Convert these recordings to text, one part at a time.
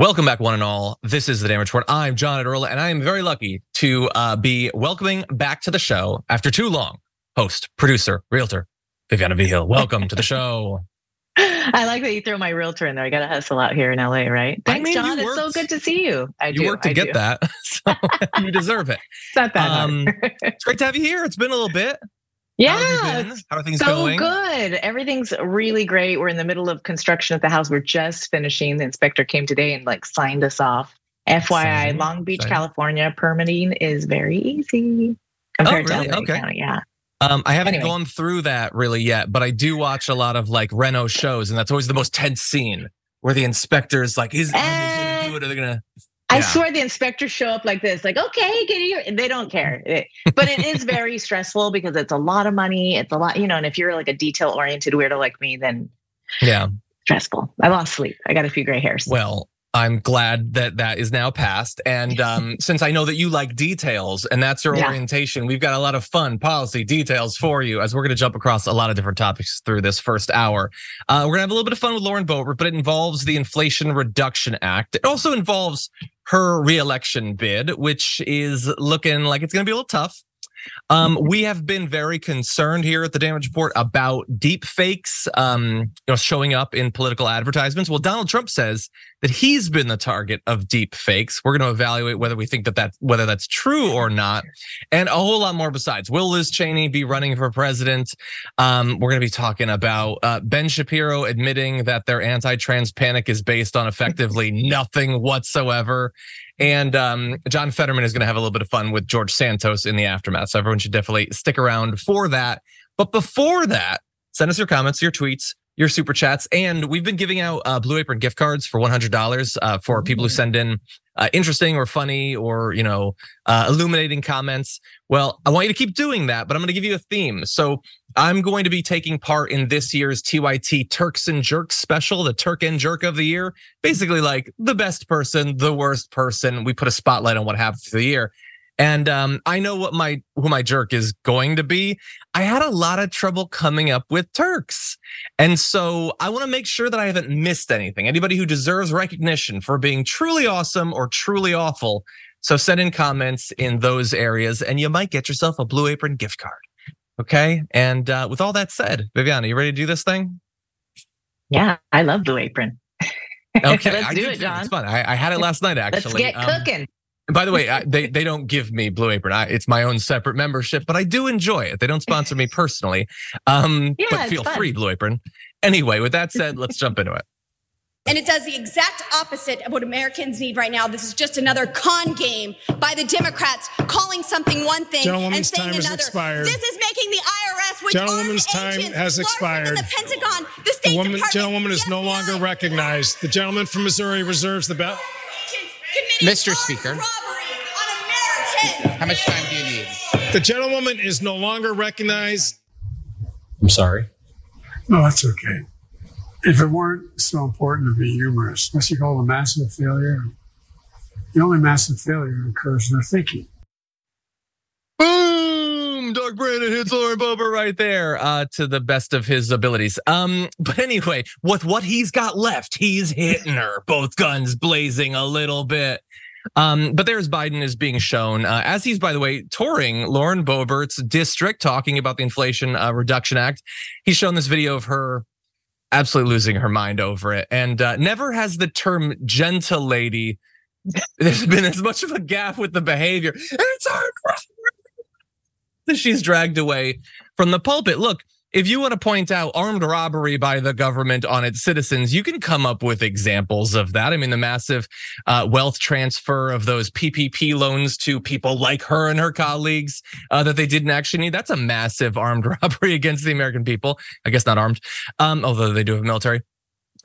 Welcome back, one and all. This is the Damage Report. I'm John Iadarola, and I am very lucky to uh, be welcoming back to the show after too long. Host, producer, realtor, Viviana Vigil. Welcome to the show. I like that you throw my realtor in there. I got to hustle out here in LA, right? Thanks, mean, John. you It's so good to see you. I you do. worked to I get do. that, so you deserve it. It's not that Um, hard. It's great to have you here. It's been a little bit. Yeah, How have you been? How are things so going? good. Everything's really great. We're in the middle of construction at the house. We're just finishing. The inspector came today and like signed us off. FYI, Exciting, Long Beach, exciting. California, permitting is very easy compared really? to LA Okay. County. Yeah. Um, I haven't Anyway. gone through that really yet, but I do watch a lot of like Reno shows, and that's always the most tense scene where the inspector is like, "Is are they gonna do it? Are they gonna?" I Yeah. swear the inspectors show up like this, like, okay, get here. They don't care. But it is very stressful because it's a lot of money. It's a lot, you know, and if you're like a detail oriented weirdo like me, then Yeah. stressful. I lost sleep. I got a few gray hairs. Well, I'm glad that that is now passed. And um, since I know that you like details and that's your Yeah. orientation, we've got a lot of fun policy details for you as we're going to jump across a lot of different topics through this first hour. Uh, we're going to have a little bit of fun with Lauren Boebert, but it involves the Inflation Reduction Act. It also involves her reelection bid, which is looking like it's going to be a little tough. Um, we have been very concerned here at the Damage Report about deep fakes, um, you know, showing up in political advertisements. Well, Donald Trump says that he's been the target of deep fakes. We're going to evaluate whether we think that that whether that's true or not, and a whole lot more besides. Will Liz Cheney be running for president? Um, we're going to be talking about uh, Ben Shapiro admitting that their anti-trans panic is based on effectively nothing whatsoever. And um, John Fetterman is going to have a little bit of fun with George Santos in the aftermath. So everyone should definitely stick around for that. But before that, send us your comments, your tweets, your super chats, and we've been giving out uh, Blue Apron gift cards for one hundred dollars uh, for people who send in uh, interesting or funny or you know uh, illuminating comments. Well, I want you to keep doing that, but I'm going to give you a theme. So I'm going to be taking part in this year's TYT Turks and Jerks special, the Turk and Jerk of the year. Basically, like the best person, the worst person. We put a spotlight on what happened through the year. And um, I know what my who my jerk is going to be. I had a lot of trouble coming up with Turks, and so I want to make sure that I haven't missed anything. Anybody who deserves recognition for being truly awesome or truly awful, so send in comments in those areas, and you might get yourself a Blue Apron gift card. Okay. And uh, with all that said, Viviana, you ready to do this thing? yeah, I love Blue Apron. Okay, Let's I do it, too. John. It's fun. I, I had it last night actually. Let's get Um, cooking. By the way, I, they they don't give me Blue Apron. I, it's my own separate membership, but I do enjoy it. They don't sponsor me personally, um, Yeah, but feel free, Blue Apron. Anyway, with that said, let's jump into it. And it does the exact opposite of what Americans need right now. This is just another con game by the Democrats, calling something one thing and Gentlewoman's saying time has another. expired. This is making the IRS, which Gentlewoman's armed time agents, has expired. Than the Pentagon, the State The woman, Department, gentlewoman is the no longer recognized. The gentleman from Missouri reserves the ballot. Mr. Speaker. robbery on Americans. How much time do you need? The gentlewoman is no longer recognized. I'm sorry. No, that's okay. If it weren't so important to be humorous, unless you call a massive failure, the only massive failure occurs in their thinking. Boom! Dark Brandon hits Lauren Boebert right there uh, to the best of his abilities. Um, but anyway, with what he's got left, he's hitting her, both guns blazing a little bit. Um, but there's Biden is being shown uh, as he's, by the way, touring Lauren Boebert's district, talking about the Inflation uh, Reduction Act. He's shown this video of her absolutely losing her mind over it, and uh, never has the term "gentle lady." There's been as much of a gap with the behavior. It's hard. She's dragged away from the pulpit. Look, if you want to point out armed robbery by the government on its citizens, you can come up with examples of that. I mean, the massive uh, wealth transfer of those PPP loans to people like her and her colleagues uh, that they didn't actually need. That's a massive armed robbery against the American people. I guess not armed, um, although they do have military.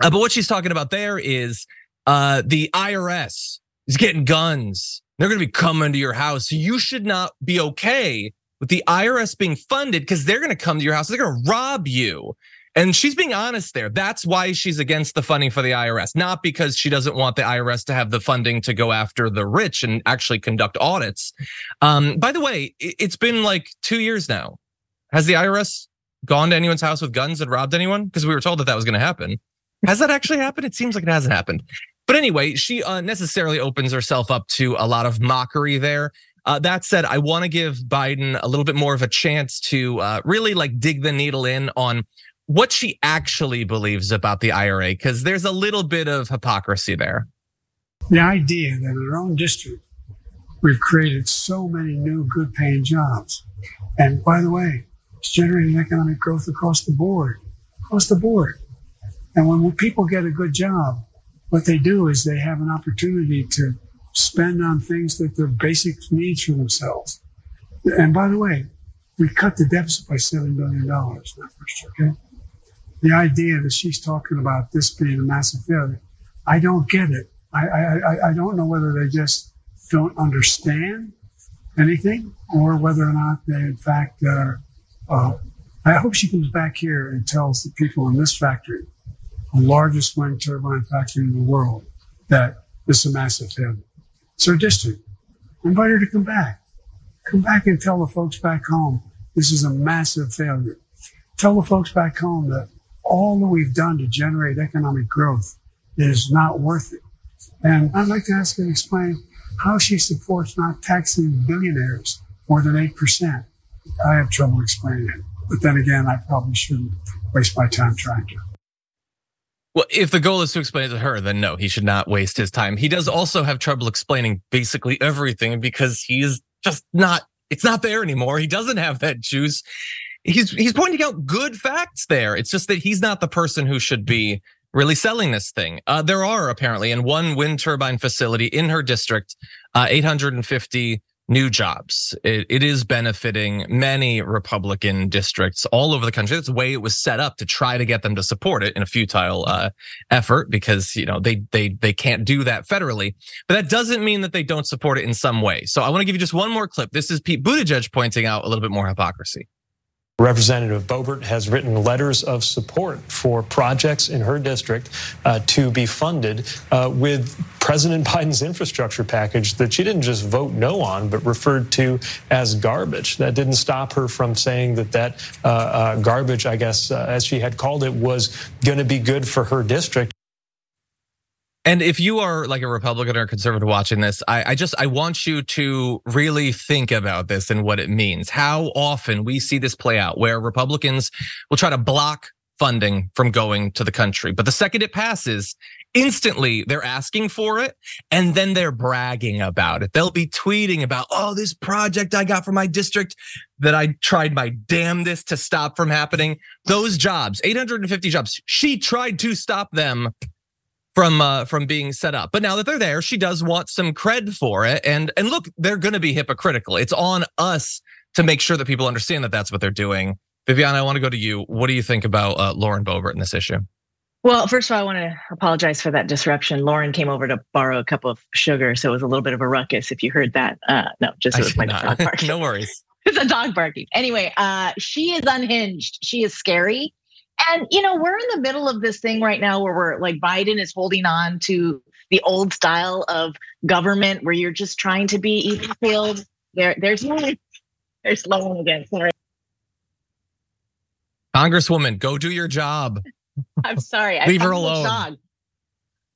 Uh, but what she's talking about there is uh, the IRS is getting guns. They're going to be coming to your house. You should not be okay with the IRS being funded because they're going to come to your house. They're going to rob you. And she's being honest there. That's why she's against the funding for the IRS, not because she doesn't want the IRS to have the funding to go after the rich and actually conduct audits. Um, by the way, it's been like two years now. Has the IRS gone to anyone's house with guns and robbed anyone? Because we were told that that was going to happen. Has that actually happened? It seems like it hasn't happened. But anyway, she unnecessarily opens herself up to a lot of mockery there. Uh, that said, I want to give Biden a little bit more of a chance to uh, really like dig the needle in on what she actually believes about the IRA, because there's a little bit of hypocrisy there. The idea that in our own district, we've created so many new good paying jobs. And by the way, it's generating economic growth across the board, across the board. And when people get a good job, what they do is they have an opportunity to spend on things that they're basic needs for themselves. And by the way, we cut the deficit by $7 billion in that first year, okay? The idea that she's talking about this being a massive failure, I don't get it. I, I, I don't know whether they just don't understand anything or whether or not they, in fact, are. Uh, I hope she comes back here and tells the people in this factory, the largest wind turbine factory in the world, that this is a massive failure. It's our district. Invite her to come back. Come back and tell the folks back home this is a massive failure. Tell the folks back home that all that we've done to generate economic growth is not worth it. And I'd like to ask her to explain how she supports not taxing billionaires more than 8%. I have trouble explaining it. But then again, I probably shouldn't waste my time trying to. Well, if the goal is to explain it to her, then no, he should not waste his time. He does also have trouble explaining basically everything because he's just not, it's not there anymore. He doesn't have that juice. He's he's pointing out good facts there. It's just that he's not the person who should be really selling this thing. Uh, there are apparently in one wind turbine facility in her district, uh, 850 new jobs. It, it is benefiting many Republican districts all over the country. That's the way it was set up to try to get them to support it in a futile uh, effort because you know they they they can't do that federally. But that doesn't mean that they don't support it in some way. So I want to give you just one more clip. This is Pete Buttigieg pointing out a little bit more hypocrisy. Representative Boebert has written letters of support for projects in her district uh, to be funded uh, with President Biden's infrastructure package that she didn't just vote no on, but referred to as garbage. That didn't stop her from saying that that uh, uh garbage, I guess, uh, as she had called it, was going to be good for her district. And if you are like a Republican or conservative watching this, I, I, just I want you to really think about this and what it means. How often we see this play out where Republicans will try to block funding from going to the country. But the second it passes, instantly they're asking for it and then they're bragging about it. They'll be tweeting about, oh, this project I got from my district that I tried my damnedest to stop from happening. Those jobs, 850 jobs, she tried to stop them from uh, from being set up. But now that they're there, she does want some cred for it. And and look, they're going to be hypocritical. It's on us to make sure that people understand that that's what they're doing. Viviana, I want to go to you. What do you think about uh, Lauren Boebert in this issue? Well, first of all, I want to apologize for that disruption. Lauren came over to borrow a cup of sugar, so it was a little bit of a ruckus. If you heard that, uh, no, just it was my dog barking. no worries. it's a dog barking. Anyway, uh, she is unhinged. She is scary. And, you know, we're in the middle of this thing right now where we're like Biden is holding on to the old style of government where you're just trying to be even field. There, there's no There's Lauren again. Sorry. Congresswoman, go do your job. I'm sorry. Leave I her alone. Dog.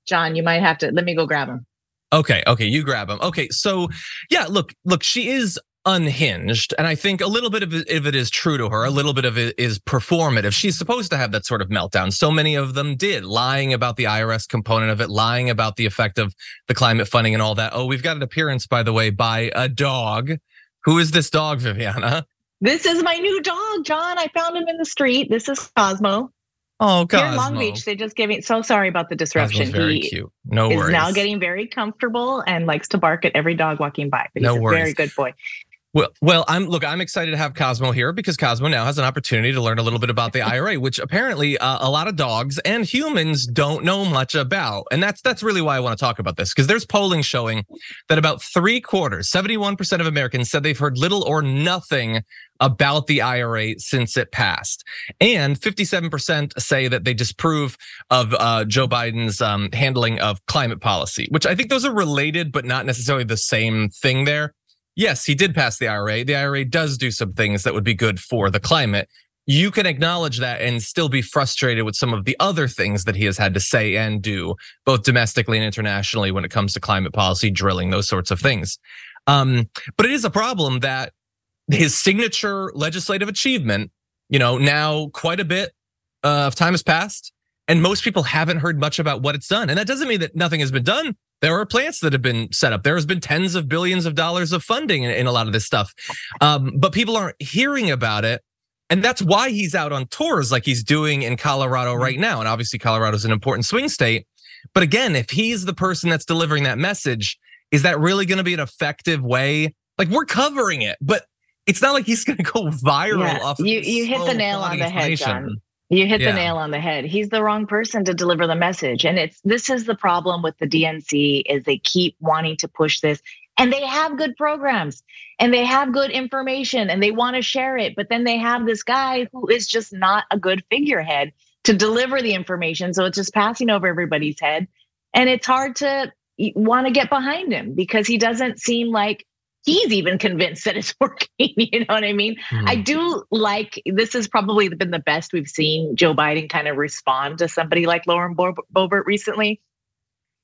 John, you might have to let me go grab him. Okay, okay, you grab him. Okay, so yeah, look, look, she is unhinged, and I think a little bit of it, if it is true to her, a little bit of it is performative. She's supposed to have that sort of meltdown. So many of them did, lying about the IRS component of it, lying about the effect of the climate funding and all that. Oh, we've got an appearance, by the way, by a dog. Who is this dog, Viviana? This is my new dog, John. I found him in the street. This is Cosmo. Oh, God. Here in Long Beach, they just gave me. So sorry about the disruption. Cosmo's very he cute. No is worries. now getting very comfortable and likes to bark at every dog walking by. But he's No a worries. very good boy. Well, well, I'm look. I'm excited to have Cosmo here because Cosmo now has an opportunity to learn a little bit about the IRA, which apparently uh, a lot of dogs and humans don't know much about, and that's that's really why I want to talk about this because there's polling showing that about three quarters, 71 percent of Americans said they've heard little or nothing about the IRA since it passed, and 57 percent say that they disapprove of uh, Joe Biden's um, handling of climate policy, which I think those are related but not necessarily the same thing there yes, he did pass the IRA. The IRA does do some things that would be good for the climate. You can acknowledge that and still be frustrated with some of the other things that he has had to say and do, both domestically and internationally, when it comes to climate policy, drilling, those sorts of things. Um, but it is a problem that his signature legislative achievement, you know, now quite a bit uh, of time has passed, and most people haven't heard much about what it's done. And that doesn't mean that nothing has been done. There are plants that have been set up. There has been tens of billions of dollars of funding in, in a lot of this stuff, um, but people aren't hearing about it. And that's why he's out on tours like he's doing in Colorado right now. And obviously, Colorado is an important swing state. But again, if he's the person that's delivering that message, is that really going to be an effective way? Like we're covering it, but it's not like he's going to go viral Yeah, off. of you you hit the nail on the head. John. You hit Yeah. the nail on the head. He's the wrong person to deliver the message. And it's this is the problem with the DNC is they keep wanting to push this and they have good programs and they have good information and they want to share it, but then they have this guy who is just not a good figurehead to deliver the information. So it's just passing over everybody's head. And it's hard to want to get behind him because he doesn't seem like he's even convinced that it's working. You know what I mean? I Hmm. do like this has probably been the best we've seen Joe Biden kind of respond to somebody like Lauren Bo- Boebert recently.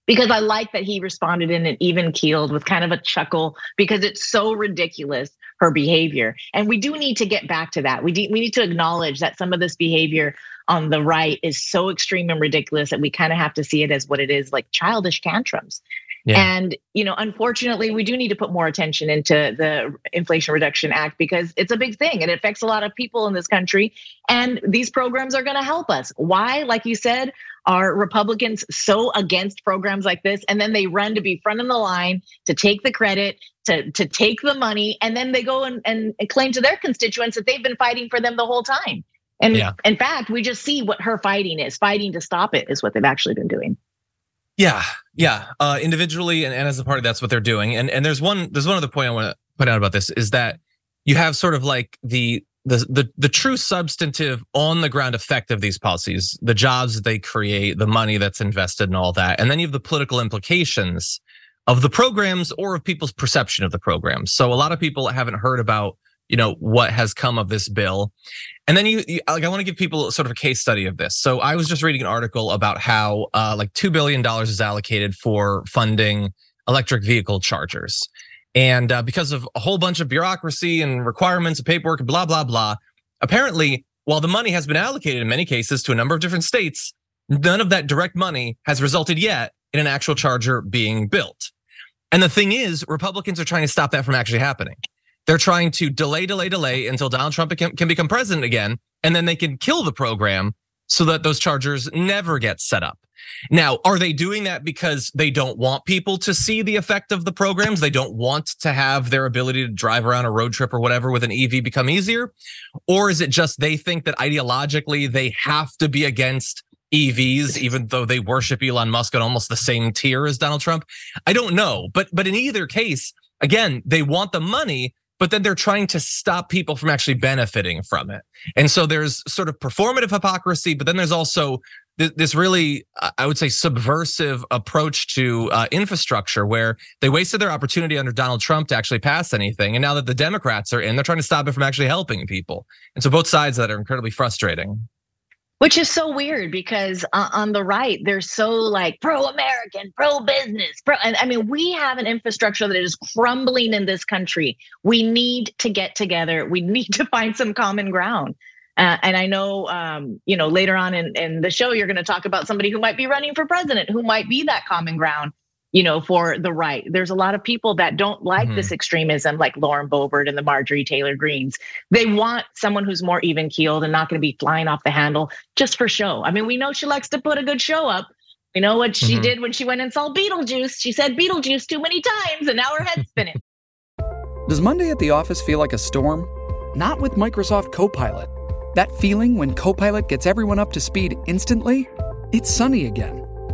Because I like that he responded in an even keeled with kind of a chuckle because it's so ridiculous her behavior. And we do need to get back to that. We, de- we need to acknowledge that some of this behavior on the right is so extreme and ridiculous that we kind of have to see it as what it is like childish tantrums. Yeah. And, you know, unfortunately, we do need to put more attention into the Inflation Reduction Act because it's a big thing. And it affects a lot of people in this country. And these programs are going to help us. Why? Like you said, are Republicans so against programs like this? And then they run to be front of the line to take the credit, to, to take the money, and then they go and, and claim to their constituents that they've been fighting for them the whole time. And Yeah. in fact, we just see what her fighting is. Fighting to stop it is what they've actually been doing. Yeah, yeah. Uh, individually and, and as a party, that's what they're doing. And and there's one there's one other point I want to put out about this is that you have sort of like the the the the true substantive on the ground effect of these policies, the jobs they create, the money that's invested, and all that, and then you have the political implications of the programs or of people's perception of the programs. So a lot of people haven't heard about you know what has come of this bill. And then you, you like i want to give people sort of a case study of this. So i was just reading an article about how uh, like $2 billion is allocated for funding electric vehicle chargers. And uh, because of a whole bunch of bureaucracy and requirements and paperwork and blah blah blah apparently while the money has been allocated in many cases to a number of different states none of that direct money has resulted yet in an actual charger being built. And the thing is republicans are trying to stop that from actually happening they're trying to delay, delay, delay until Donald Trump can, can become president again, and then they can kill the program so that those chargers never get set up. Now, are they doing that because they don't want people to see the effect of the programs? They don't want to have their ability to drive around a road trip or whatever with an EV become easier? Or is it just they think that ideologically they have to be against EVs, even though they worship Elon Musk on almost the same tier as Donald Trump? I don't know. But but in either case, again, they want the money, but then they're trying to stop people from actually benefiting from it. And so there's sort of performative hypocrisy, but then there's also this really, I would say, subversive approach to uh, infrastructure where they wasted their opportunity under Donald Trump to actually pass anything. And now that the Democrats are in, they're trying to stop it from actually helping people. And so both sides that are incredibly frustrating. Which is so weird because uh, on the right, they're so like pro American, pro business, pro. And I mean, we have an infrastructure that is crumbling in this country. We need to get together. We need to find some common ground. Uh, and I know, um, you know, later on in, in the show, you're going to talk about somebody who might be running for president, who might be that common ground, you know, for the right. There's a lot of people that don't like mm-hmm. this extremism, like Lauren Boebert and the Marjorie Taylor Greens. They want someone who's more even keeled and not going to be flying off the handle just for show. I mean, we know she likes to put a good show up. You know what she mm-hmm. did when she went and saw Beetlejuice? She said Beetlejuice too many times, and now her head's spinning. Does Monday at the office feel like a storm? Not with Microsoft Copilot. That feeling when Copilot gets everyone up to speed instantly? It's sunny again.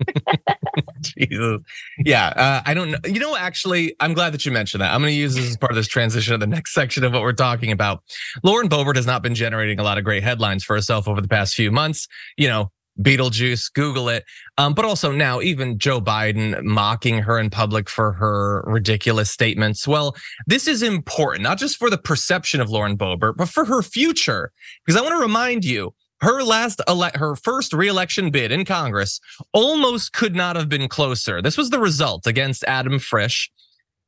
Jesus. Yeah. Uh, I don't know. You know, actually, I'm glad that you mentioned that. I'm going to use this as part of this transition of the next section of what we're talking about. Lauren Boebert has not been generating a lot of great headlines for herself over the past few months. You know, Beetlejuice, Google it. Um, but also now, even Joe Biden mocking her in public for her ridiculous statements. Well, this is important, not just for the perception of Lauren Boebert, but for her future. Because I want to remind you, her last ele- her first reelection bid in Congress almost could not have been closer. This was the result against Adam Frisch.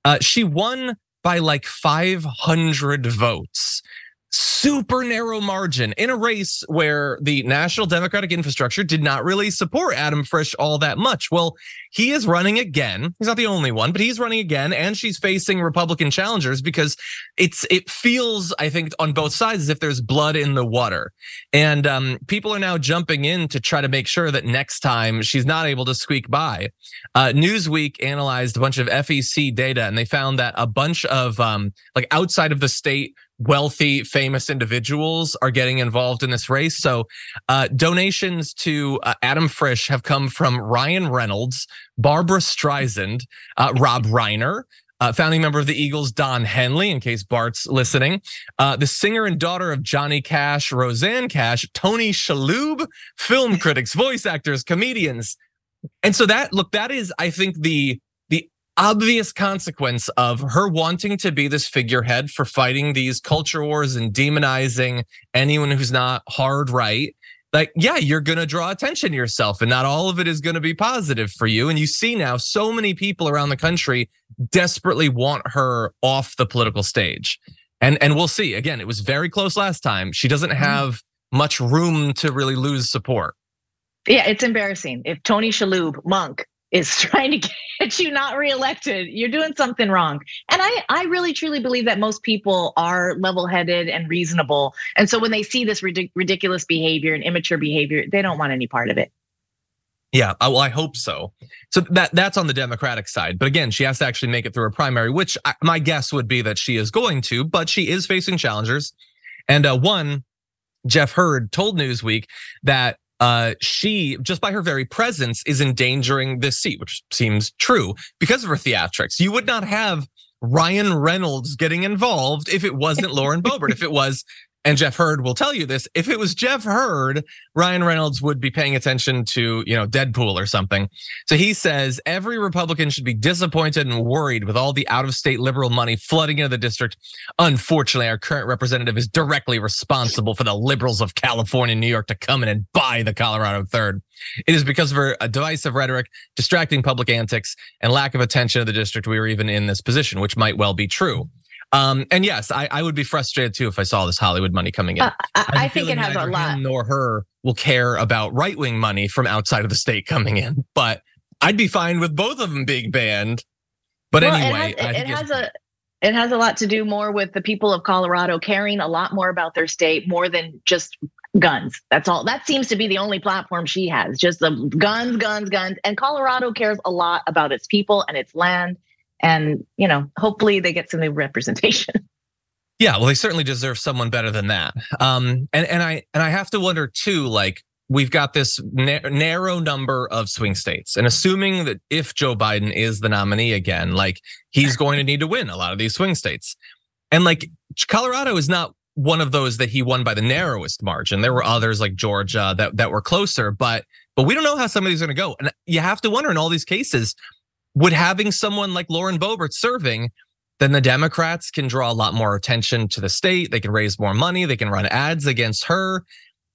Uh, she won by like 500 votes super narrow margin in a race where the national democratic infrastructure did not really support Adam Frisch all that much. Well, he is running again. He's not the only one, but he's running again and she's facing Republican challengers because it's it feels I think on both sides as if there's blood in the water. And um, people are now jumping in to try to make sure that next time she's not able to squeak by. Uh, Newsweek analyzed a bunch of FEC data and they found that a bunch of um, like outside of the state wealthy, famous individuals are getting involved in this race. So, uh, donations to uh, Adam Frisch have come from Ryan Reynolds, Barbra Streisand, uh, Rob Reiner. Uh, founding member of the Eagles, Don Henley, in case Bart's listening, uh, the singer and daughter of Johnny Cash, Rosanne Cash, Tony Shalhoub, film critics, voice actors, comedians. And so that, look, that is, I think, the obvious consequence of her wanting to be this figurehead for fighting these culture wars and demonizing anyone who's not hard right. Like yeah you're going to draw attention to yourself and not all of it is going to be positive for you. And you see now so many people around the country desperately want her off the political stage. And and we'll see. Again it was very close last time. She doesn't mm-hmm. have much room to really lose support. Yeah it's embarrassing. If tony shalhoub monk is trying to get you not reelected, you're doing something wrong. And I, I really truly believe that most people are level-headed and reasonable. And so when they see this ridic- ridiculous behavior and immature behavior, they don't want any part of it. Yeah, uh, well, I hope so. So that that's on the Democratic side, but again, she has to actually make it through a primary, which I, my guess would be that she is going to. But she is facing challengers, and uh, one, Jeff Hurd told Newsweek that uh, she just by her very presence is endangering this seat, which seems true because of her theatrics. You would not have Ryan Reynolds getting involved if it wasn't Lauren Boebert. if it was and Jeff Hurd will tell you this. If it was Jeff Hurd, Ryan Reynolds would be paying attention to, you know, Deadpool or something. So he says every Republican should be disappointed and worried with all the out of state liberal money flooding into the district. Unfortunately, our current representative is directly responsible for the liberals of California and New York to come in and buy the Colorado third. It is because of her divisive rhetoric, distracting public antics, and lack of attention to the district we are even in this position, which might well be true. Um, and yes, I, I would be frustrated too if I saw this Hollywood money coming in. Uh, I, I think it has a lot. nor her will care about right wing money from outside of the state coming in, but I'd be fine with both of them being banned. But well, anyway, it has, it has a it has a lot to do more with the people of Colorado caring a lot more about their state more than just guns. That's all. That seems to be the only platform she has. Just the guns, guns, guns. And Colorado cares a lot about its people and its land and you know hopefully they get some new representation. Yeah, well, they certainly deserve someone better than that. Um, and and I and I have to wonder too, like we've got this na- narrow number of swing states, and assuming that if Joe Biden is the nominee again, like he's going to need to win a lot of these swing states, and like Colorado is not one of those that he won by the narrowest margin. There were others like Georgia that that were closer, but but we don't know how some of these are going to go, and you have to wonder in all these cases, would having someone like Lauren Boebert serving then the Democrats can draw a lot more attention to the state. They can raise more money. They can run ads against her.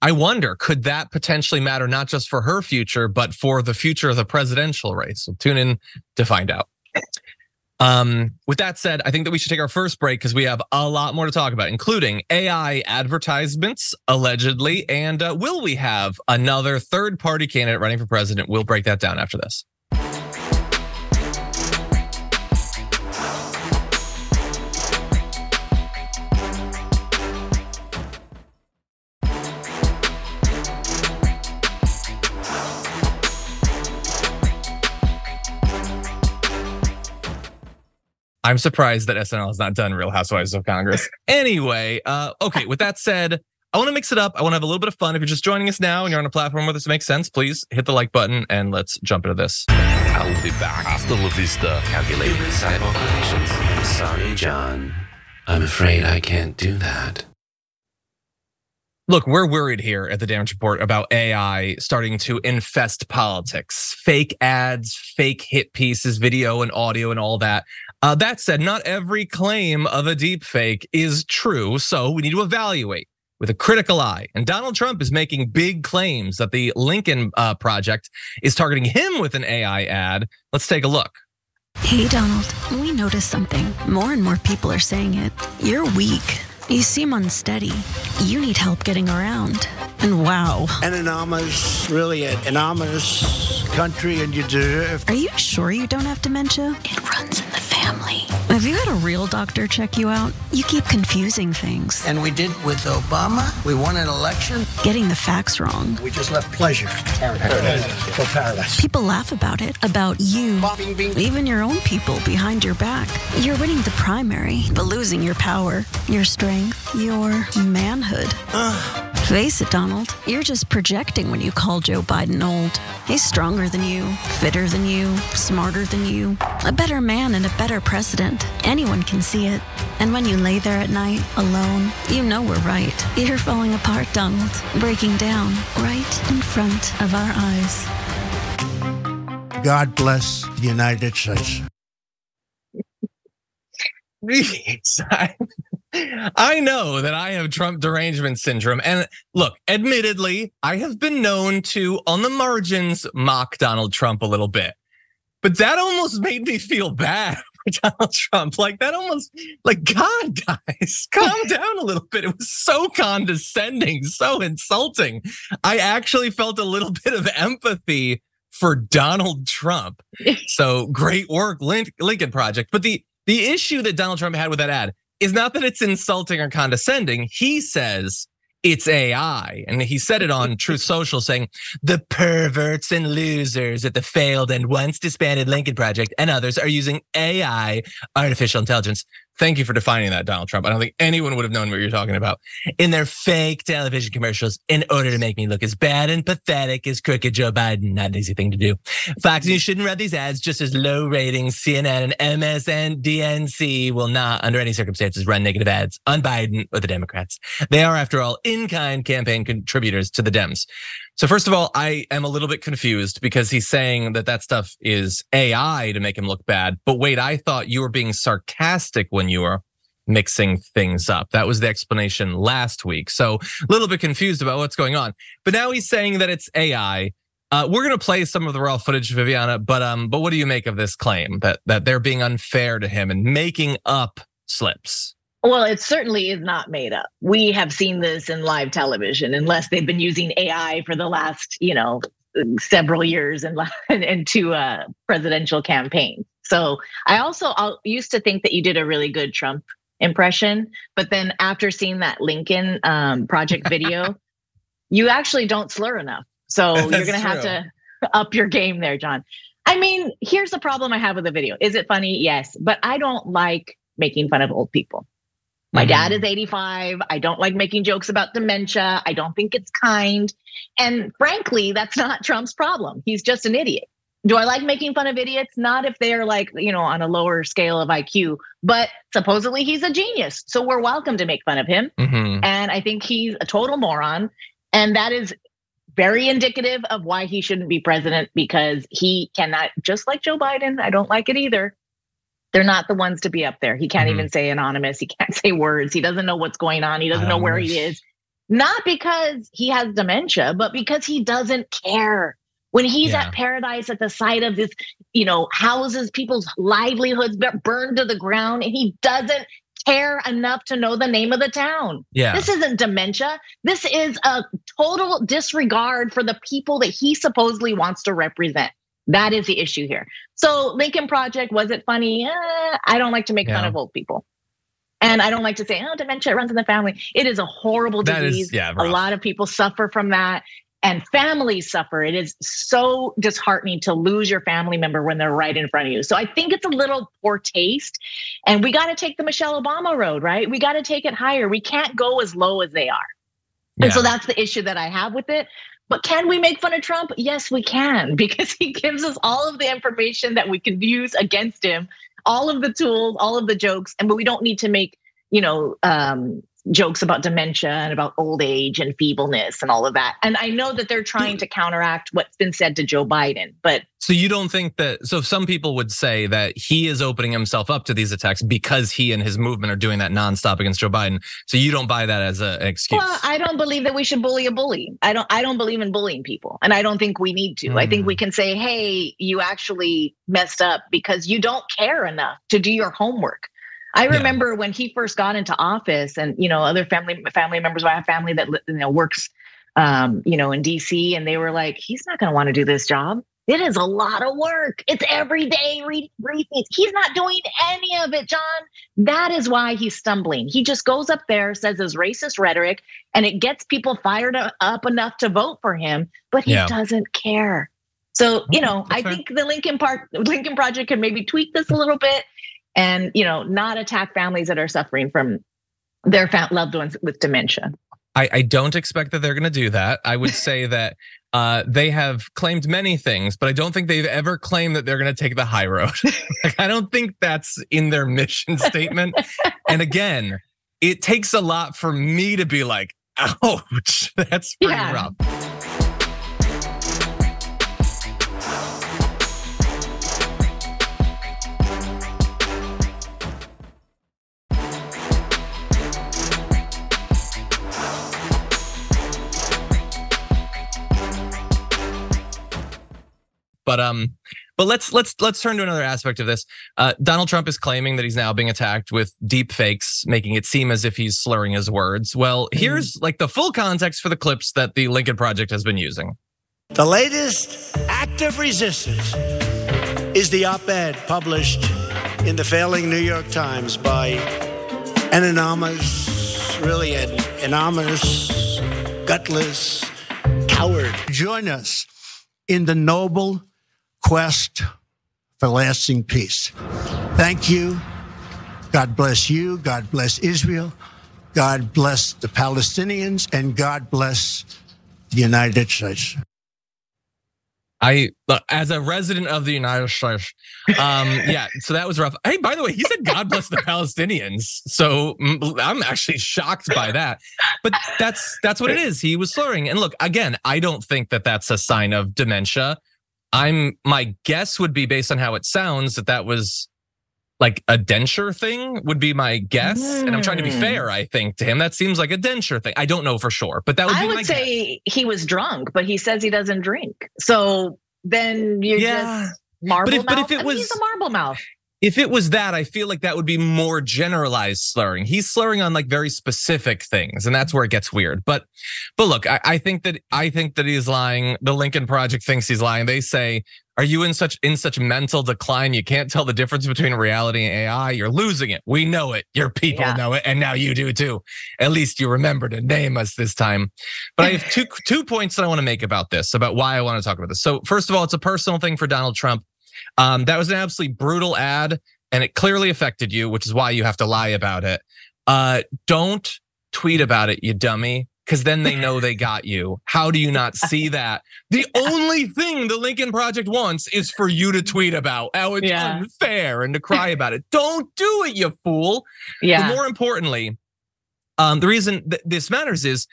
I wonder, could that potentially matter not just for her future, but for the future of the presidential race? So tune in to find out. Um, with that said, I think that we should take our first break because we have a lot more to talk about, including AI advertisements, allegedly, and uh, will we have another third party candidate running for president? We'll break that down after this. I'm surprised that SNL has not done Real Housewives of Congress. Anyway, uh, okay, with that said, I want to mix it up. I want to have a little bit of fun. If you're just joining us now and you're on a platform where this makes sense, please hit the like button and let's jump into this. I'll be back. Hasta la vista. Calculating cyber operations. I'm sorry, John. I'm afraid I can't do that. Look, we're worried here at the Damage Report about AI starting to infest politics. Fake ads, fake hit pieces, video and audio and all that. Uh, that said, not every claim of a deep fake is true, so we need to evaluate with a critical eye. And Donald Trump is making big claims that the Lincoln uh, Project is targeting him with an AI ad. Let's take a look. Hey, Donald, we noticed something. More and more people are saying it. You're weak. You seem unsteady. You need help getting around. And wow. An anonymous, really an anonymous country, and you deserve. Are you sure you don't have dementia? It runs in the family. Have you had a real doctor check you out? You keep confusing things. And we did with Obama. We won an election. Getting the facts wrong. We just left pleasure. Paradise. For paradise. People laugh about it, about you, Bing, bing. even your own people behind your back. You're winning the primary, but losing your power, your strength, your manhood. Ah. Face it, Donald. You're just projecting when you call Joe Biden old. He's stronger than you, fitter than you, smarter than you, a better man and a better president. Anyone can see it. And when you lay there at night, alone, you know we're right. You're falling apart, Donald, breaking down right in front of our eyes. God bless the United States. I, I know that I have Trump derangement syndrome. And look, admittedly, I have been known to, on the margins, mock Donald Trump a little bit. But that almost made me feel bad for Donald Trump. Like that almost, like, God, guys, calm down a little bit. It was so condescending, so insulting. I actually felt a little bit of empathy for Donald Trump. So great work, Lincoln Project. But the the issue that Donald Trump had with that ad is not that it's insulting or condescending. He says it's AI. And he said it on Truth Social saying the perverts and losers at the failed and once disbanded Lincoln Project and others are using AI, artificial intelligence. Thank you for defining that, Donald Trump. I don't think anyone would have known what you're talking about in their fake television commercials in order to make me look as bad and pathetic as crooked Joe Biden. Not an easy thing to do. Fox News shouldn't run these ads just as low ratings CNN and MSNBC will not, under any circumstances, run negative ads on Biden or the Democrats. They are, after all, in-kind campaign contributors to the Dems. So first of all, I am a little bit confused because he's saying that that stuff is AI to make him look bad. But wait, I thought you were being sarcastic when you were mixing things up. That was the explanation last week. So a little bit confused about what's going on. But now he's saying that it's AI. Uh, we're going to play some of the raw footage, Viviana. But um, but what do you make of this claim that that they're being unfair to him and making up slips? Well, it certainly is not made up. We have seen this in live television, unless they've been using AI for the last, you know, several years and into a presidential campaign. So I also used to think that you did a really good Trump impression, but then after seeing that Lincoln um, project video, you actually don't slur enough. So you're going to have to up your game there, John. I mean, here's the problem I have with the video. Is it funny? Yes, but I don't like making fun of old people. My dad is 85. I don't like making jokes about dementia. I don't think it's kind. And frankly, that's not Trump's problem. He's just an idiot. Do I like making fun of idiots? Not if they're like, you know, on a lower scale of IQ, but supposedly he's a genius. So we're welcome to make fun of him. Mhm. And I think he's a total moron. And that is very indicative of why he shouldn't be president because he cannot, just like Joe Biden, I don't like it either. They're not the ones to be up there. He can't Mhm. even say anonymous. He can't say words. He doesn't know what's going on. He doesn't know where he is. Not because he has dementia, but because he doesn't care. When he's Yeah. at paradise at the site of this, you know, houses, people's livelihoods bu- burned to the ground, and he doesn't care enough to know the name of the town. Yeah. This isn't dementia. This is a total disregard for the people that he supposedly wants to represent. That is the issue here. So, Lincoln Project, was it funny? Eh, I don't like to make fun of old people. And I don't like to say, oh, dementia runs in the family. It is a horrible That is- disease. yeah, a lot of people suffer from that. And families suffer. It is so disheartening to lose your family member when they're right in front of you. So I think it's a little poor taste. And we got to take the Michelle Obama road, right? We got to take it higher. We can't go as low as they are. And so that's the issue that I have with it. But can we make fun of Trump? Yes, we can, because he gives us all of the information that we can use against him, all of the tools, all of the jokes, and but we don't need to make, you know, um, jokes about dementia and about old age and feebleness and all of that. And I know that they're trying to counteract what's been said to Joe Biden, but So you don't think that? So some people would say that he is opening himself up to these attacks because he and his movement are doing that nonstop against Joe Biden. So you don't buy that as an excuse. Well, I don't believe that we should bully a bully. I don't I don't believe in bullying people. And I don't think we need to. I think we mm. can say, hey, you actually messed up because you don't care enough to do your homework. I remember when he first got into office and you know, other family family members, I have family that you know works um, you know, in DC, and they were like, he's not gonna want to do this job. It is a lot of work. It's every day reading briefings. He's not doing any of it, John. That is why he's stumbling. He just goes up there, says his racist rhetoric, and it gets people fired up enough to vote for him, but he Yeah. doesn't care. So, you know, I fair. think the Lincoln Park Lincoln Project can maybe tweak this a little bit and, you know, not attack families that are suffering from their loved ones with dementia. I, I don't expect that they're going to do that. I would say that uh, they have claimed many things, but I don't think they've ever claimed that they're going to take the high road. like, I don't think that's in their mission statement. and again, it takes a lot for me to be like, ouch, that's pretty Yeah. rough. But um, but let's let's let's turn to another aspect of this. Uh, Donald Trump is claiming that he's now being attacked with deep fakes, making it seem as if he's slurring his words. Well, here's like the full context for the clips that the Lincoln Project has been using. The latest act of resistance is the op ed published in the failing New York Times by an anonymous, really an anonymous, gutless coward. Join us in the noble quest for lasting peace. Thank you. God bless you. God bless Israel. God bless the Palestinians. And God bless the United States. I as a resident of the United States, um, yeah. So that was rough. Hey, by the way, he said God bless the Palestinians. So I'm actually shocked by that. But that's that's what it is. He was slurring. And look, again, I don't think that that's a sign of dementia. I'm my guess would be based on how it sounds that that was like a denture thing would be my guess. And I'm trying to be Hmm. fair. I think to him that seems like a denture thing. I don't know for sure, but that would I would guess. say he was drunk, but he says he doesn't drink. So then you're Yeah. just marble But if- but if it I mean, was- he's a marble mouth. If it was that, I feel like that would be more generalized slurring. He's slurring on like very specific things, and that's where it gets weird. But, but look, I, I think that I think that he's lying. The Lincoln Project thinks he's lying. They say, "Are you in such in such mental decline you can't tell the difference between reality and AI? You're losing it. We know it. Your people Yeah. know it, and now you do too. At least you remember to name us this time." But I have two two points that I want to make about this, about why I want to talk about this. So first of all, it's a personal thing for Donald Trump. Um, that was an absolutely brutal ad, and it clearly affected you, which is why you have to lie about it. Uh, don't tweet about it, you dummy because then they know they got you. How do you not see that? The only thing the Lincoln Project wants is for you to tweet about how it's yeah. unfair and to cry about it. Don't do it, you fool. Yeah. But more importantly, um, the reason th- this matters is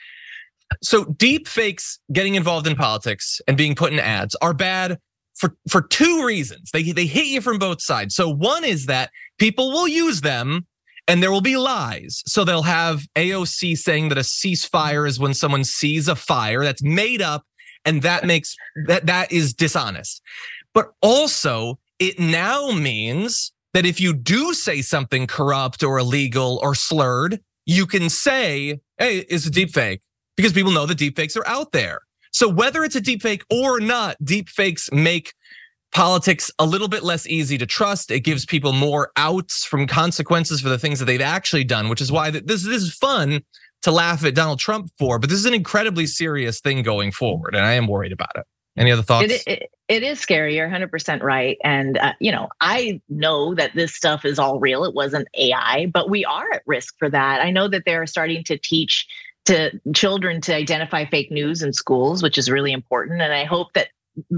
so deep fakes getting involved in politics and being put in ads are bad for for two reasons. They they hit you from both sides. So one is that people will use them and there will be lies. So they'll have AOC saying that a ceasefire is when someone sees a fire that's made up and that makes that that is dishonest. But also it now means that if you do say something corrupt or illegal or slurred, you can say, "Hey, it's a deep fake." Because people know the deep fakes are out there. So whether it's a deep fake or not, deep fakes make politics a little bit less easy to trust. It gives people more outs from consequences for the things that they've actually done, which is why this, this is fun to laugh at Donald Trump for, but this is an incredibly serious thing going forward. And I am worried about it. Any other thoughts? It, it, it is scary. You're 100% right. And, uh, you know, I know that this stuff is all real. It wasn't AI, but we are at risk for that. I know that they're starting to teach to children to identify fake news in schools, which is really important. And I hope that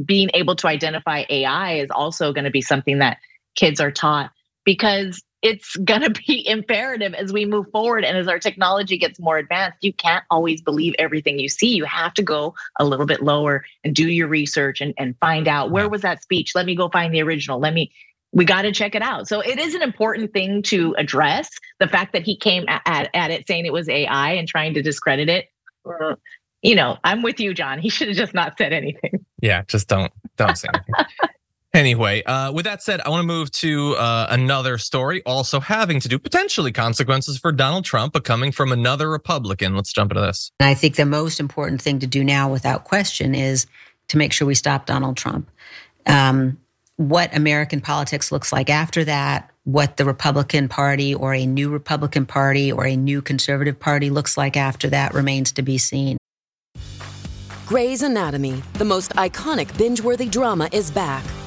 being able to identify AI is also going to be something that kids are taught because it's going to be imperative as we move forward and as our technology gets more advanced. You can't always believe everything you see. You have to go a little bit lower and do your research and, and find out where was that speech? Let me go find the original. Let me, we got to check it out. So it is an important thing to address. The fact that he came at, at, at it saying it was AI and trying to discredit it you know, I'm with you, John. He should have just not said anything. Yeah, just don't don't say anything. anyway, uh, with that said, I want to move to uh, another story, also having to do potentially consequences for Donald Trump, but coming from another Republican. Let's jump into this. I think the most important thing to do now, without question, is to make sure we stop Donald Trump. Um, what American politics looks like after that, what the Republican Party or a new Republican Party or a new conservative party looks like after that remains to be seen. Grey's Anatomy, the most iconic binge worthy drama, is back,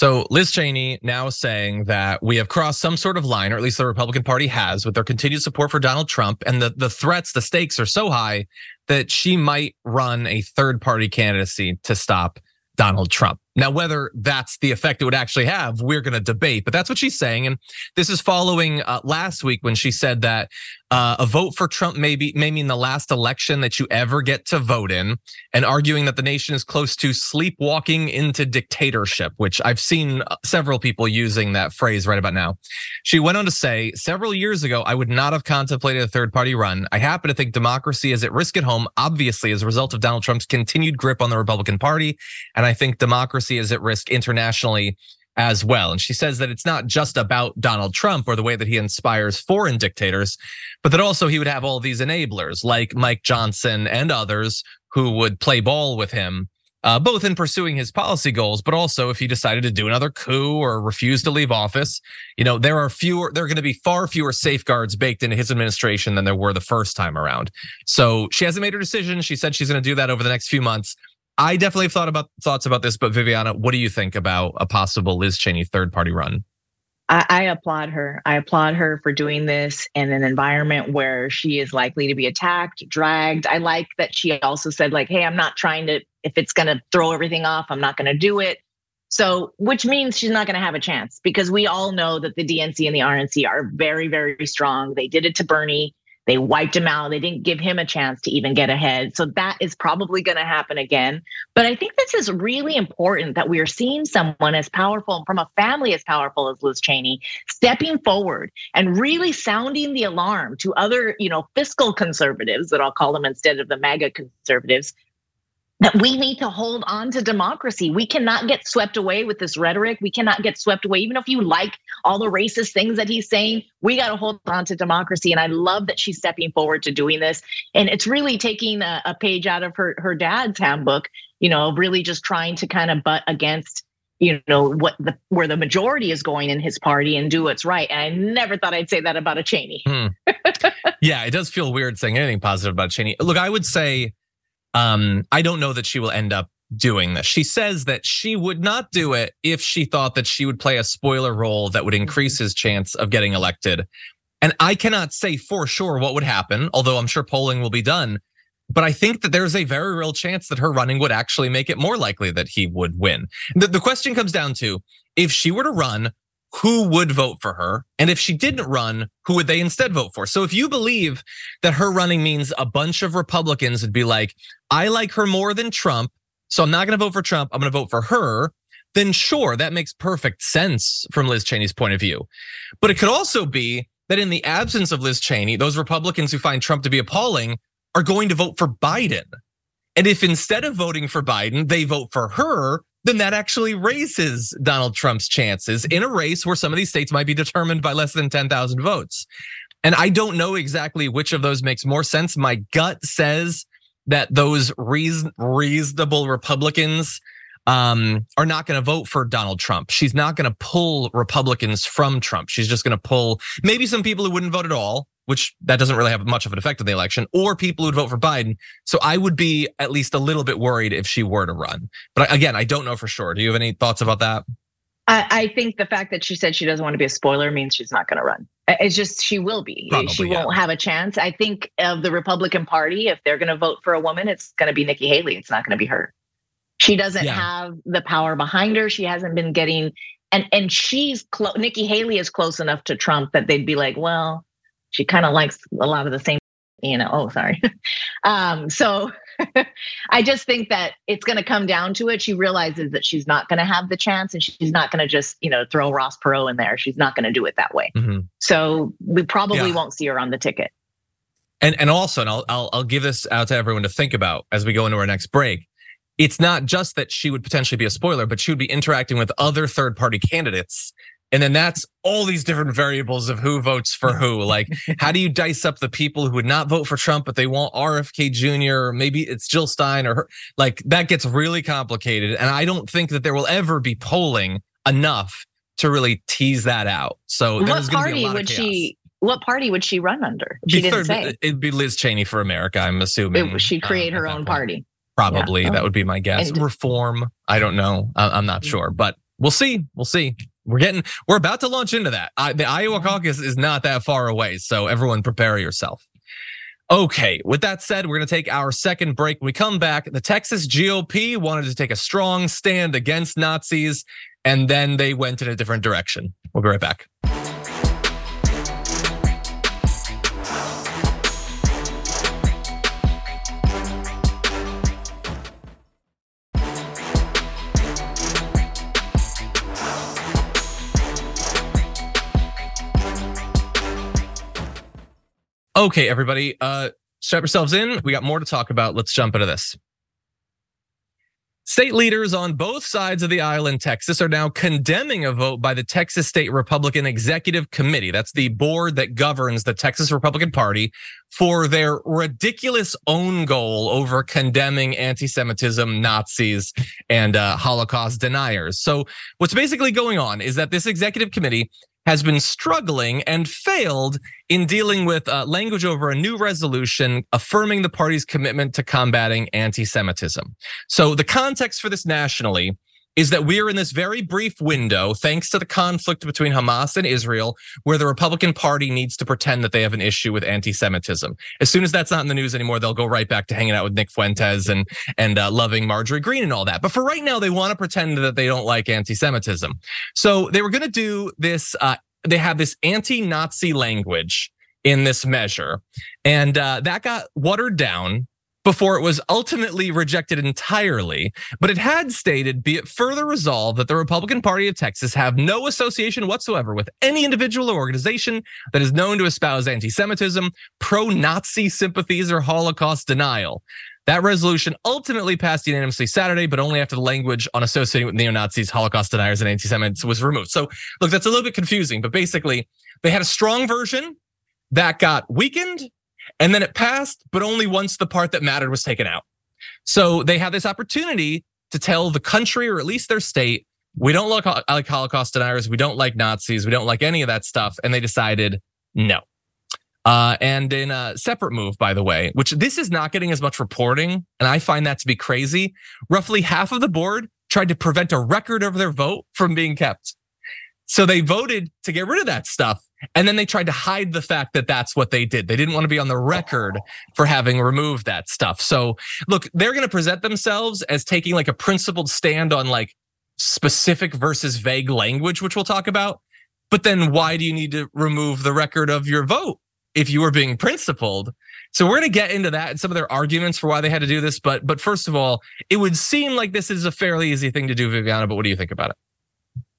So Liz Cheney now saying that we have crossed some sort of line, or at least the Republican Party has, with their continued support for Donald Trump, and the the threats, the stakes are so high that she might run a third party candidacy to stop Donald Trump. Now, whether that's the effect it would actually have, we're going to debate, but that's what she's saying. And this is following uh, last week when she said that uh, a vote for Trump may, be, may mean the last election that you ever get to vote in, and arguing that the nation is close to sleepwalking into dictatorship, which I've seen uh, several people using that phrase right about now. She went on to say, several years ago, I would not have contemplated a third party run. I happen to think democracy is at risk at home, obviously, as a result of Donald Trump's continued grip on the Republican Party. And I think democracy is at risk internationally as well. And she says that it's not just about Donald Trump or the way that he inspires foreign dictators, but that also he would have all these enablers like Mike Johnson and others who would play ball with him. Uh, both in pursuing his policy goals, but also if he decided to do another coup or refuse to leave office, you know, there are fewer, there are going to be far fewer safeguards baked into his administration than there were the first time around. So she hasn't made her decision. She said she's going to do that over the next few months. I definitely have thought about thoughts about this, but Viviana, what do you think about a possible Liz Cheney third party run? I, I, applaud her. I applaud her for doing this in an environment where she is likely to be attacked, dragged. I like that she also said, like, hey, I'm not trying to, if it's going to throw everything off, I'm not going to do it. So, which means she's not going to have a chance because we all know that the DNC and the RNC are very, very strong. They did it to Bernie. They wiped him out. They didn't give him a chance to even get ahead. So that is probably going to happen again. But I think this is really important that we are seeing someone as powerful from a family as powerful as Liz Cheney stepping forward and really sounding the alarm to other, you know, fiscal conservatives that I'll call them instead of the MAGA conservatives that we need to hold on to democracy. We cannot get swept away with this rhetoric. We cannot get swept away, even if you like all the racist things that he's saying. We got to hold on to democracy. And I love that she's stepping forward to doing this. And it's really taking a, a page out of her her dad's handbook. You know, really just trying to kind of butt against you know what the where the majority is going in his party and do what's right. And I never thought I'd say that about a Cheney. Hmm. yeah, it does feel weird saying anything positive about Cheney. Look, I would say um, I don't know that she will end up doing this. She says that she would not do it if she thought that she would play a spoiler role that would increase his chance of getting elected. And I cannot say for sure what would happen, although I'm sure polling will be done. But I think that there's a very real chance that her running would actually make it more likely that he would win. The, the question comes down to if she were to run, who would vote for her? And if she didn't run, who would they instead vote for? So if you believe that her running means a bunch of Republicans would be like, I like her more than Trump, so I'm not going to vote for Trump, I'm going to vote for her, then sure, that makes perfect sense from Liz Cheney's point of view. But it could also be that in the absence of Liz Cheney, those Republicans who find Trump to be appalling are going to vote for Biden. And if instead of voting for Biden, they vote for her, then that actually raises Donald Trump's chances in a race where some of these states might be determined by less than 10,000 votes. And I don't know exactly which of those makes more sense. My gut says that those reason, reasonable Republicans um, are not going to vote for Donald Trump. She's not going to pull Republicans from Trump. She's just going to pull maybe some people who wouldn't vote at all, which that doesn't really have much of an effect on the election, or people who'd vote for Biden. So I would be at least a little bit worried if she were to run. But again, I don't know for sure. Do you have any thoughts about that? I, I think the fact that she said she doesn't want to be a spoiler means she's not going to run. It's just she will be. Probably, she yeah. won't have a chance. I think of the Republican Party, if they're going to vote for a woman, it's going to be Nikki Haley. It's not going to be her. She doesn't Yeah. have the power behind her. She hasn't been getting, and and she's close. Nikki Haley is close enough to Trump that they'd be like, well, she kind of likes a lot of the same. You know. Oh, sorry. um. So. I just think that it's going to come down to it. She realizes that she's not going to have the chance, and she's not going to just, you know, throw Ross Perot in there. She's not going to do it that way. Mhm. So we probably Yeah. won't see her on the ticket. And and also, and I'll, I'll I'll give this out to everyone to think about as we go into our next break. It's not just that she would potentially be a spoiler, but she would be interacting with other third party candidates. And then that's all these different variables of who votes for who. Like, how do you dice up the people who would not vote for Trump, but they want RFK Jr., or maybe it's Jill Stein or her? Like, that gets really complicated. And I don't think that there will ever be polling enough to really tease that out. So what there's going to be party a lot would she? What party would she run under? She didn't third- say. It'd be Liz Cheney for America, I'm assuming. It, she'd create um, her own point. party. Probably Yeah. that would be my guess. And- Mm. Reform, I don't know. I'm not sure, but we'll see. We'll see. We're getting, we're about to launch into that. I, the Iowa mm-hmm. caucus is not that far away, so everyone prepare yourself. Okay, with that said, we're going to take our second break. When we come back, the Texas GOP wanted to take a strong stand against Nazis, and then they went in a different direction. We'll be right back. Okay, everybody, uh, strap yourselves in. We got more to talk about. Let's jump into this. State leaders on both sides of the aisle in Texas are now condemning a vote by the Texas State Republican Executive Committee. That's the board that governs the Texas Republican Party for their ridiculous own goal over condemning anti Semitism, Nazis, and uh, Holocaust deniers. So, what's basically going on is that this executive committee has been struggling and failed in dealing with uh, language over a new resolution affirming the party's commitment to combating anti Semitism. So, the context for this nationally is that we're in this very brief window, thanks to the conflict between Hamas and Israel, where the Republican Party needs to pretend that they have an issue with anti-Semitism. As soon as that's not in the news anymore, they'll go right back to hanging out with Nick Fuentes and and uh, loving Marjorie Greene and all that. But for right now, they want to pretend that they don't like anti-Semitism. So they were going to do this. Uh, they have this anti-Nazi language in this measure, and uh, that got watered down before it was ultimately rejected entirely. But it had stated, be it further resolved, that the Republican Party of Texas have no association whatsoever with any individual or organization that is known to espouse anti Semitism, pro Nazi sympathies, or Holocaust denial. That resolution ultimately passed unanimously Saturday, but only after the language on associating with neo Nazis, Holocaust deniers, and anti Semites was removed. So, look, that's a little bit confusing, but basically, they had a strong version that got weakened and then it passed, but only once the part that mattered was taken out. So, they had this opportunity to tell the country or at least their state, we don't like Holocaust deniers, we don't like Nazis, we don't like any of that stuff. And they decided no. Uh, and in a separate move, by the way, which this is not getting as much reporting, and I find that to be crazy. Roughly half of the board tried to prevent a record of their vote from being kept. So they voted to get rid of that stuff. And then they tried to hide the fact that that's what they did. They didn't want to be on the record for having removed that stuff. So look, they're going to present themselves as taking like a principled stand on like specific versus vague language, which we'll talk about. But then why do you need to remove the record of your vote if you were being principled? So we're going to get into that and some of their arguments for why they had to do this. But but first of all, it would seem like this is a fairly easy thing to do, Viviana. But what do you think about it?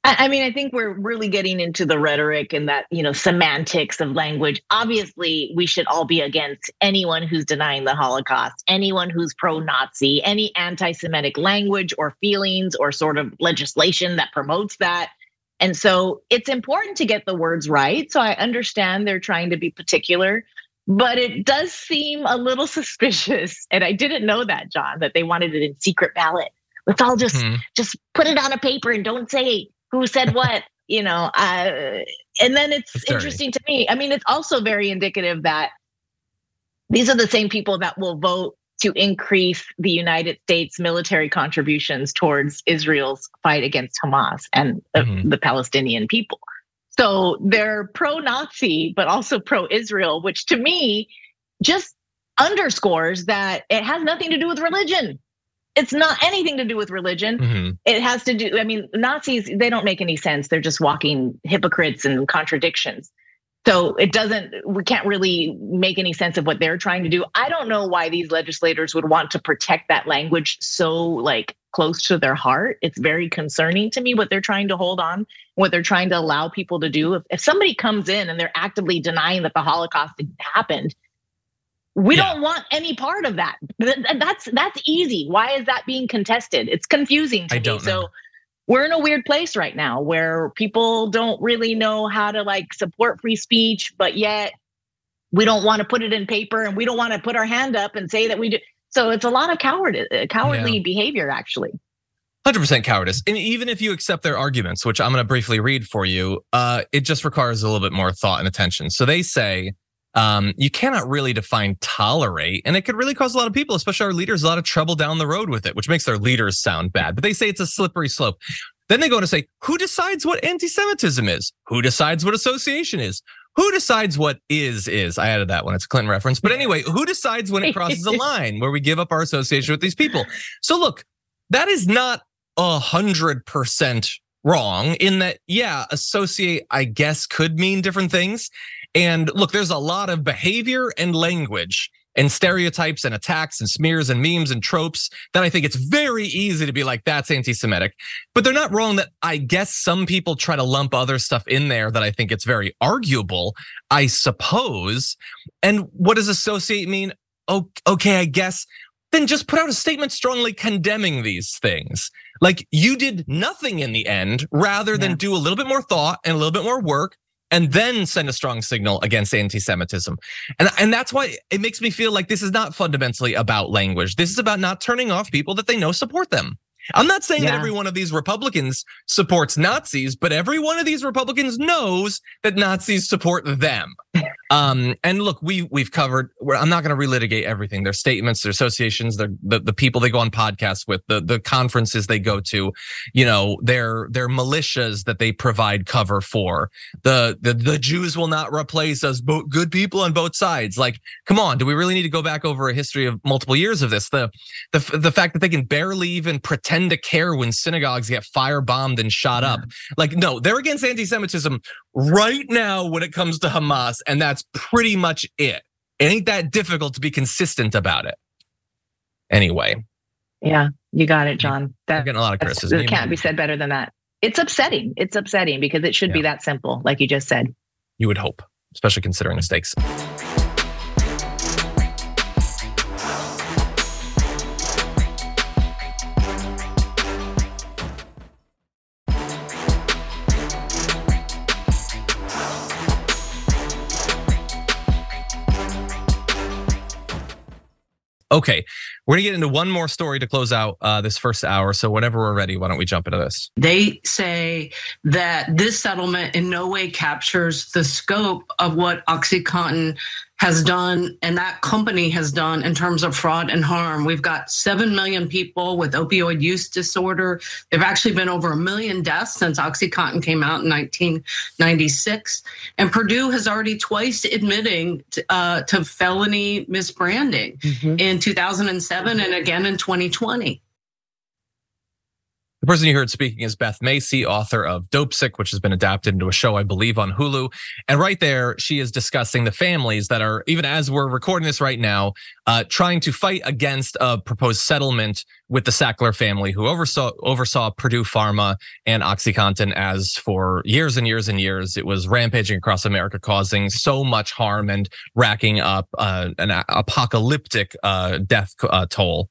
I mean, I think we're really getting into the rhetoric and that, you know, semantics of language. Obviously, we should all be against anyone who's denying the Holocaust, anyone who's pro Nazi, any anti Semitic language or feelings or sort of legislation that promotes that. And so it's important to get the words right. So I understand they're trying to be particular, but it does seem a little suspicious. And I didn't know that, John, that they wanted it in secret ballot. Let's all just hmm. just put it on a paper and don't say who said what, you know. Uh, and then it's interesting to me. I mean, it's also very indicative that these are the same people that will vote to increase the United States military contributions towards Israel's fight against Hamas and mm-hmm. the Palestinian people. So they're pro Nazi, but also pro Israel, which to me just underscores that it has nothing to do with religion. It's not anything to do with religion. Mm-hmm. It has to do, I mean, Nazis, they don't make any sense. They're just walking hypocrites and contradictions. So it doesn't, we can't really make any sense of what they're trying to do. I don't know why these legislators would want to protect that language so like close to their heart. It's very concerning to me what they're trying to hold on, what they're trying to allow people to do. If, if somebody comes in and they're actively denying that the Holocaust happened, we yeah. don't want any part of that. That's that's easy. Why is that being contested? It's confusing to I me. Don't know. So we're in a weird place right now where people don't really know how to like support free speech, but yet we don't want to put it in paper and we don't want to put our hand up and say that we do. So it's a lot of coward, uh, cowardly yeah. behavior, actually. 100% cowardice. And even if you accept their arguments, which I'm going to briefly read for you, uh, it just requires a little bit more thought and attention. So they say um, you cannot really define tolerate, and it could really cause a lot of people, especially our leaders, a lot of trouble down the road with it, which makes their leaders sound bad. But they say it's a slippery slope. Then they go on to say, who decides what anti-Semitism is? Who decides what association is? Who decides what is is? I added that one. It's a Clinton reference. But anyway, who decides when it crosses a line where we give up our association with these people? So look, that is not a hundred percent wrong in that, yeah, associate, I guess, could mean different things. And look, there's a lot of behavior and language and stereotypes and attacks and smears and memes and tropes that I think it's very easy to be like, that's anti Semitic. But they're not wrong that I guess some people try to lump other stuff in there that I think it's very arguable, I suppose. And what does associate mean? Oh, okay, I guess. Then just put out a statement strongly condemning these things. Like you did nothing in the end rather than yeah. do a little bit more thought and a little bit more work and then send a strong signal against anti-Semitism. And, and that's why it makes me feel like this is not fundamentally about language. This is about not turning off people that they know support them. I'm not saying yeah. that every one of these Republicans supports Nazis, but every one of these Republicans knows that Nazis support them. Um, and look, we we've covered. I'm not going to relitigate everything. Their statements, their associations, their the, the people they go on podcasts with, the the conferences they go to, you know, their their militias that they provide cover for. The the the Jews will not replace us. Good people on both sides. Like, come on, do we really need to go back over a history of multiple years of this? The the the fact that they can barely even pretend to care when synagogues get firebombed and shot up. Like, no, they're against anti-Semitism right now when it comes to Hamas, and that's pretty much it. It ain't that difficult to be consistent about it. Anyway. Yeah, you got it, John. That, getting a lot of criticism. It can't be said better than that. It's upsetting. It's upsetting because it should yeah. be that simple, like you just said. You would hope, especially considering the stakes. Okay, we're gonna get into one more story to close out uh, this first hour. So whenever we're ready, why don't we jump into this? They say that this settlement in no way captures the scope of what OxyContin has done and that company has done in terms of fraud and harm. We've got 7 million people with opioid use disorder. There've actually been over a million deaths since OxyContin came out in 1996. And Purdue has already twice admitting to, uh, to felony misbranding mm-hmm. in 2007 and again in 2020. The person you heard speaking is Beth Macy, author of Dopesick, which has been adapted into a show, I believe, on Hulu. And right there, she is discussing the families that are, even as we're recording this right now, uh, trying to fight against a proposed settlement with the Sackler family, who oversaw oversaw Purdue Pharma and OxyContin as for years and years and years, it was rampaging across America, causing so much harm and racking up uh, an apocalyptic uh, death uh, toll.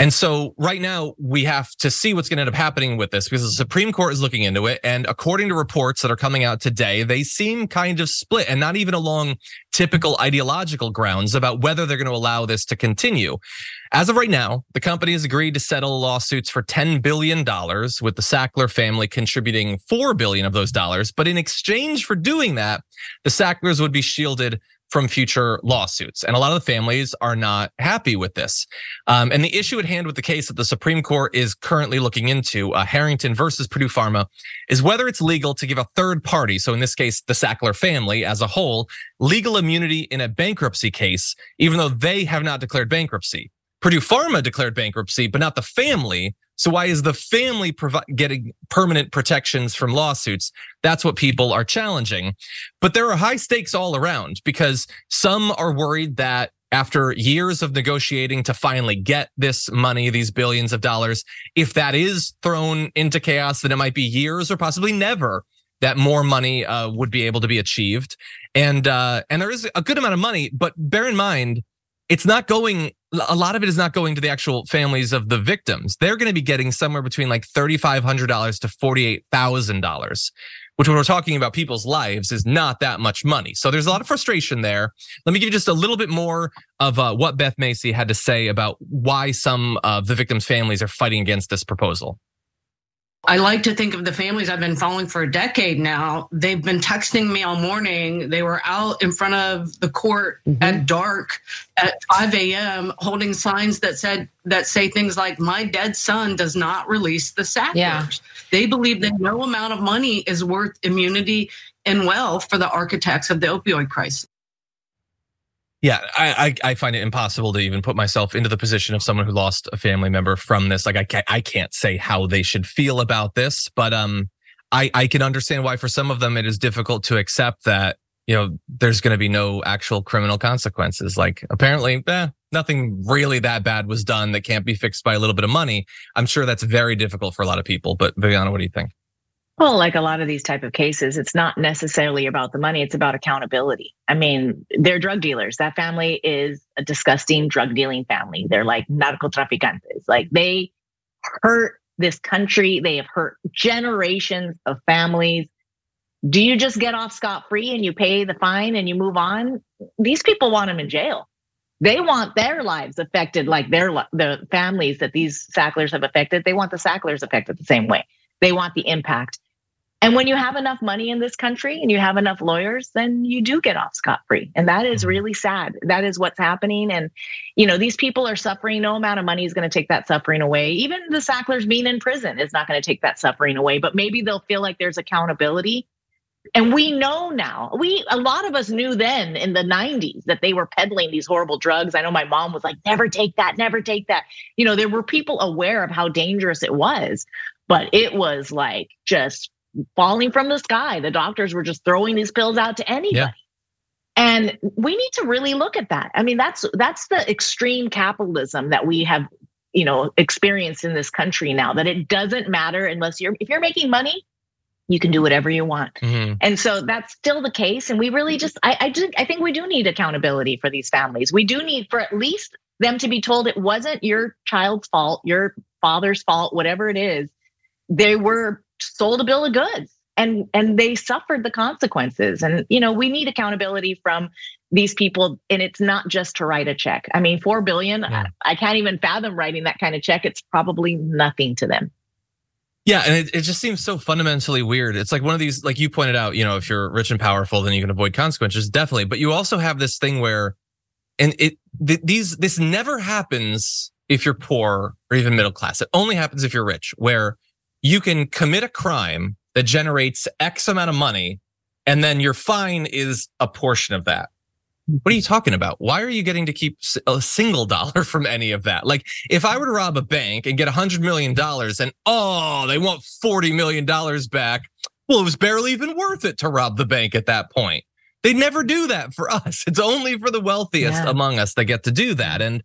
And so right now we have to see what's going to end up happening with this because the Supreme Court is looking into it. And according to reports that are coming out today, they seem kind of split and not even along typical ideological grounds about whether they're going to allow this to continue. As of right now, the company has agreed to settle lawsuits for $10 billion with the Sackler family contributing 4 billion of those dollars. But in exchange for doing that, the Sacklers would be shielded from future lawsuits. And a lot of the families are not happy with this. Um, and the issue at hand with the case that the Supreme Court is currently looking into, uh, Harrington versus Purdue Pharma, is whether it's legal to give a third party, so in this case, the Sackler family as a whole, legal immunity in a bankruptcy case, even though they have not declared bankruptcy. Purdue Pharma declared bankruptcy, but not the family. So why is the family getting permanent protections from lawsuits? That's what people are challenging. But there are high stakes all around because some are worried that after years of negotiating to finally get this money, these billions of dollars, if that is thrown into chaos, then it might be years or possibly never that more money uh, would be able to be achieved. And uh, and there is a good amount of money, but bear in mind, it's not going a lot of it is not going to the actual families of the victims. They're going to be getting somewhere between like $3,500 to $48,000, which when we're talking about people's lives is not that much money. So there's a lot of frustration there. Let me give you just a little bit more of uh, what Beth Macy had to say about why some of the victims' families are fighting against this proposal. I like to think of the families I've been following for a decade now. They've been texting me all morning. They were out in front of the court mm-hmm. at dark at 5 a.m. holding signs that said that say things like "My dead son does not release the Sacklers." Yeah. They believe that no amount of money is worth immunity and wealth for the architects of the opioid crisis. Yeah, I, I, I find it impossible to even put myself into the position of someone who lost a family member from this. Like I can't I can't say how they should feel about this, but um, I I can understand why for some of them it is difficult to accept that you know there's going to be no actual criminal consequences. Like apparently, eh, nothing really that bad was done that can't be fixed by a little bit of money. I'm sure that's very difficult for a lot of people. But Viviana, what do you think? Well, like a lot of these type of cases, it's not necessarily about the money, it's about accountability. I mean, they're drug dealers. That family is a disgusting drug dealing family. They're like narcotraficantes. Like they hurt this country, they have hurt generations of families. Do you just get off scot free and you pay the fine and you move on? These people want them in jail. They want their lives affected like their the families that these Sacklers have affected. They want the Sacklers affected the same way. They want the impact. And when you have enough money in this country and you have enough lawyers, then you do get off scot free. And that is mm-hmm. really sad. That is what's happening. And, you know, these people are suffering. No amount of money is going to take that suffering away. Even the Sacklers being in prison is not going to take that suffering away, but maybe they'll feel like there's accountability. And we know now, we, a lot of us knew then in the 90s that they were peddling these horrible drugs. I know my mom was like, never take that, never take that. You know, there were people aware of how dangerous it was, but it was like just falling from the sky. The doctors were just throwing these pills out to anybody. Yeah. And we need to really look at that. I mean, that's that's the extreme capitalism that we have, you know, experienced in this country now. That it doesn't matter unless you're if you're making money, you can do whatever you want. Mm-hmm. And so that's still the case. And we really just, I, I do, I think we do need accountability for these families. We do need for at least them to be told it wasn't your child's fault, your father's fault, whatever it is. They were sold a bill of goods and and they suffered the consequences. And you know, we need accountability from these people and it's not just to write a check. I mean, 4 billion, yeah. I, I can't even fathom writing that kind of check. It's probably nothing to them. Yeah, and it, it just seems so fundamentally weird. It's like one of these, like you pointed out, you know, if you're rich and powerful, then you can avoid consequences, definitely. But you also have this thing where, and it th- these this never happens if you're poor or even middle class. It only happens if you're rich, where you can commit a crime that generates X amount of money, and then your fine is a portion of that. What are you talking about? Why are you getting to keep a single dollar from any of that? Like, if I were to rob a bank and get a hundred million dollars and oh, they want $40 million back. Well, it was barely even worth it to rob the bank at that point. They never do that for us. It's only for the wealthiest yeah. among us that get to do that. And,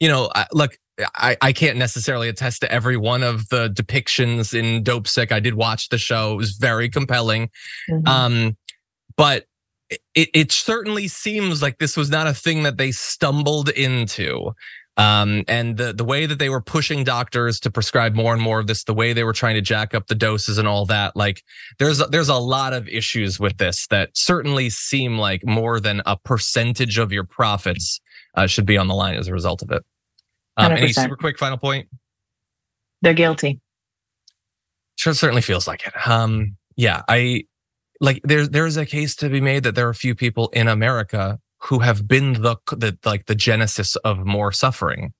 you know, look, I, I can't necessarily attest to every one of the depictions in Dopesick. I did watch the show. It was very compelling. Mm-hmm. Um, but it, it certainly seems like this was not a thing that they stumbled into. Um, and the the way that they were pushing doctors to prescribe more and more of this, the way they were trying to jack up the doses and all that, like there's there's a lot of issues with this that certainly seem like more than a percentage of your profits uh, should be on the line as a result of it. Um, any super quick final point? They're guilty. Sure, certainly feels like it. Um, yeah, I like there's there's a case to be made that there are a few people in America who have been the the like the genesis of more suffering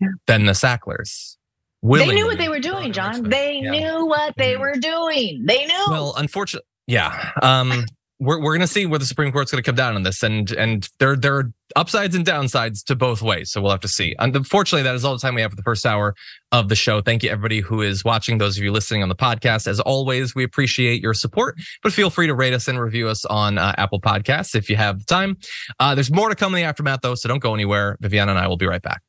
yeah. than the Sacklers. They knew what they were doing, John. They yeah. knew what they mm-hmm. were doing. They knew. Well, unfortunately, yeah. Um, we're we're gonna see where the Supreme Court's gonna come down on this, and and there there are upsides and downsides to both ways. So we'll have to see. Unfortunately, that is all the time we have for the first hour of the show. Thank you everybody who is watching. Those of you listening on the podcast, as always, we appreciate your support. But feel free to rate us and review us on uh, Apple Podcasts if you have the time. Uh, there's more to come in the aftermath though, so don't go anywhere. Viviana and I will be right back.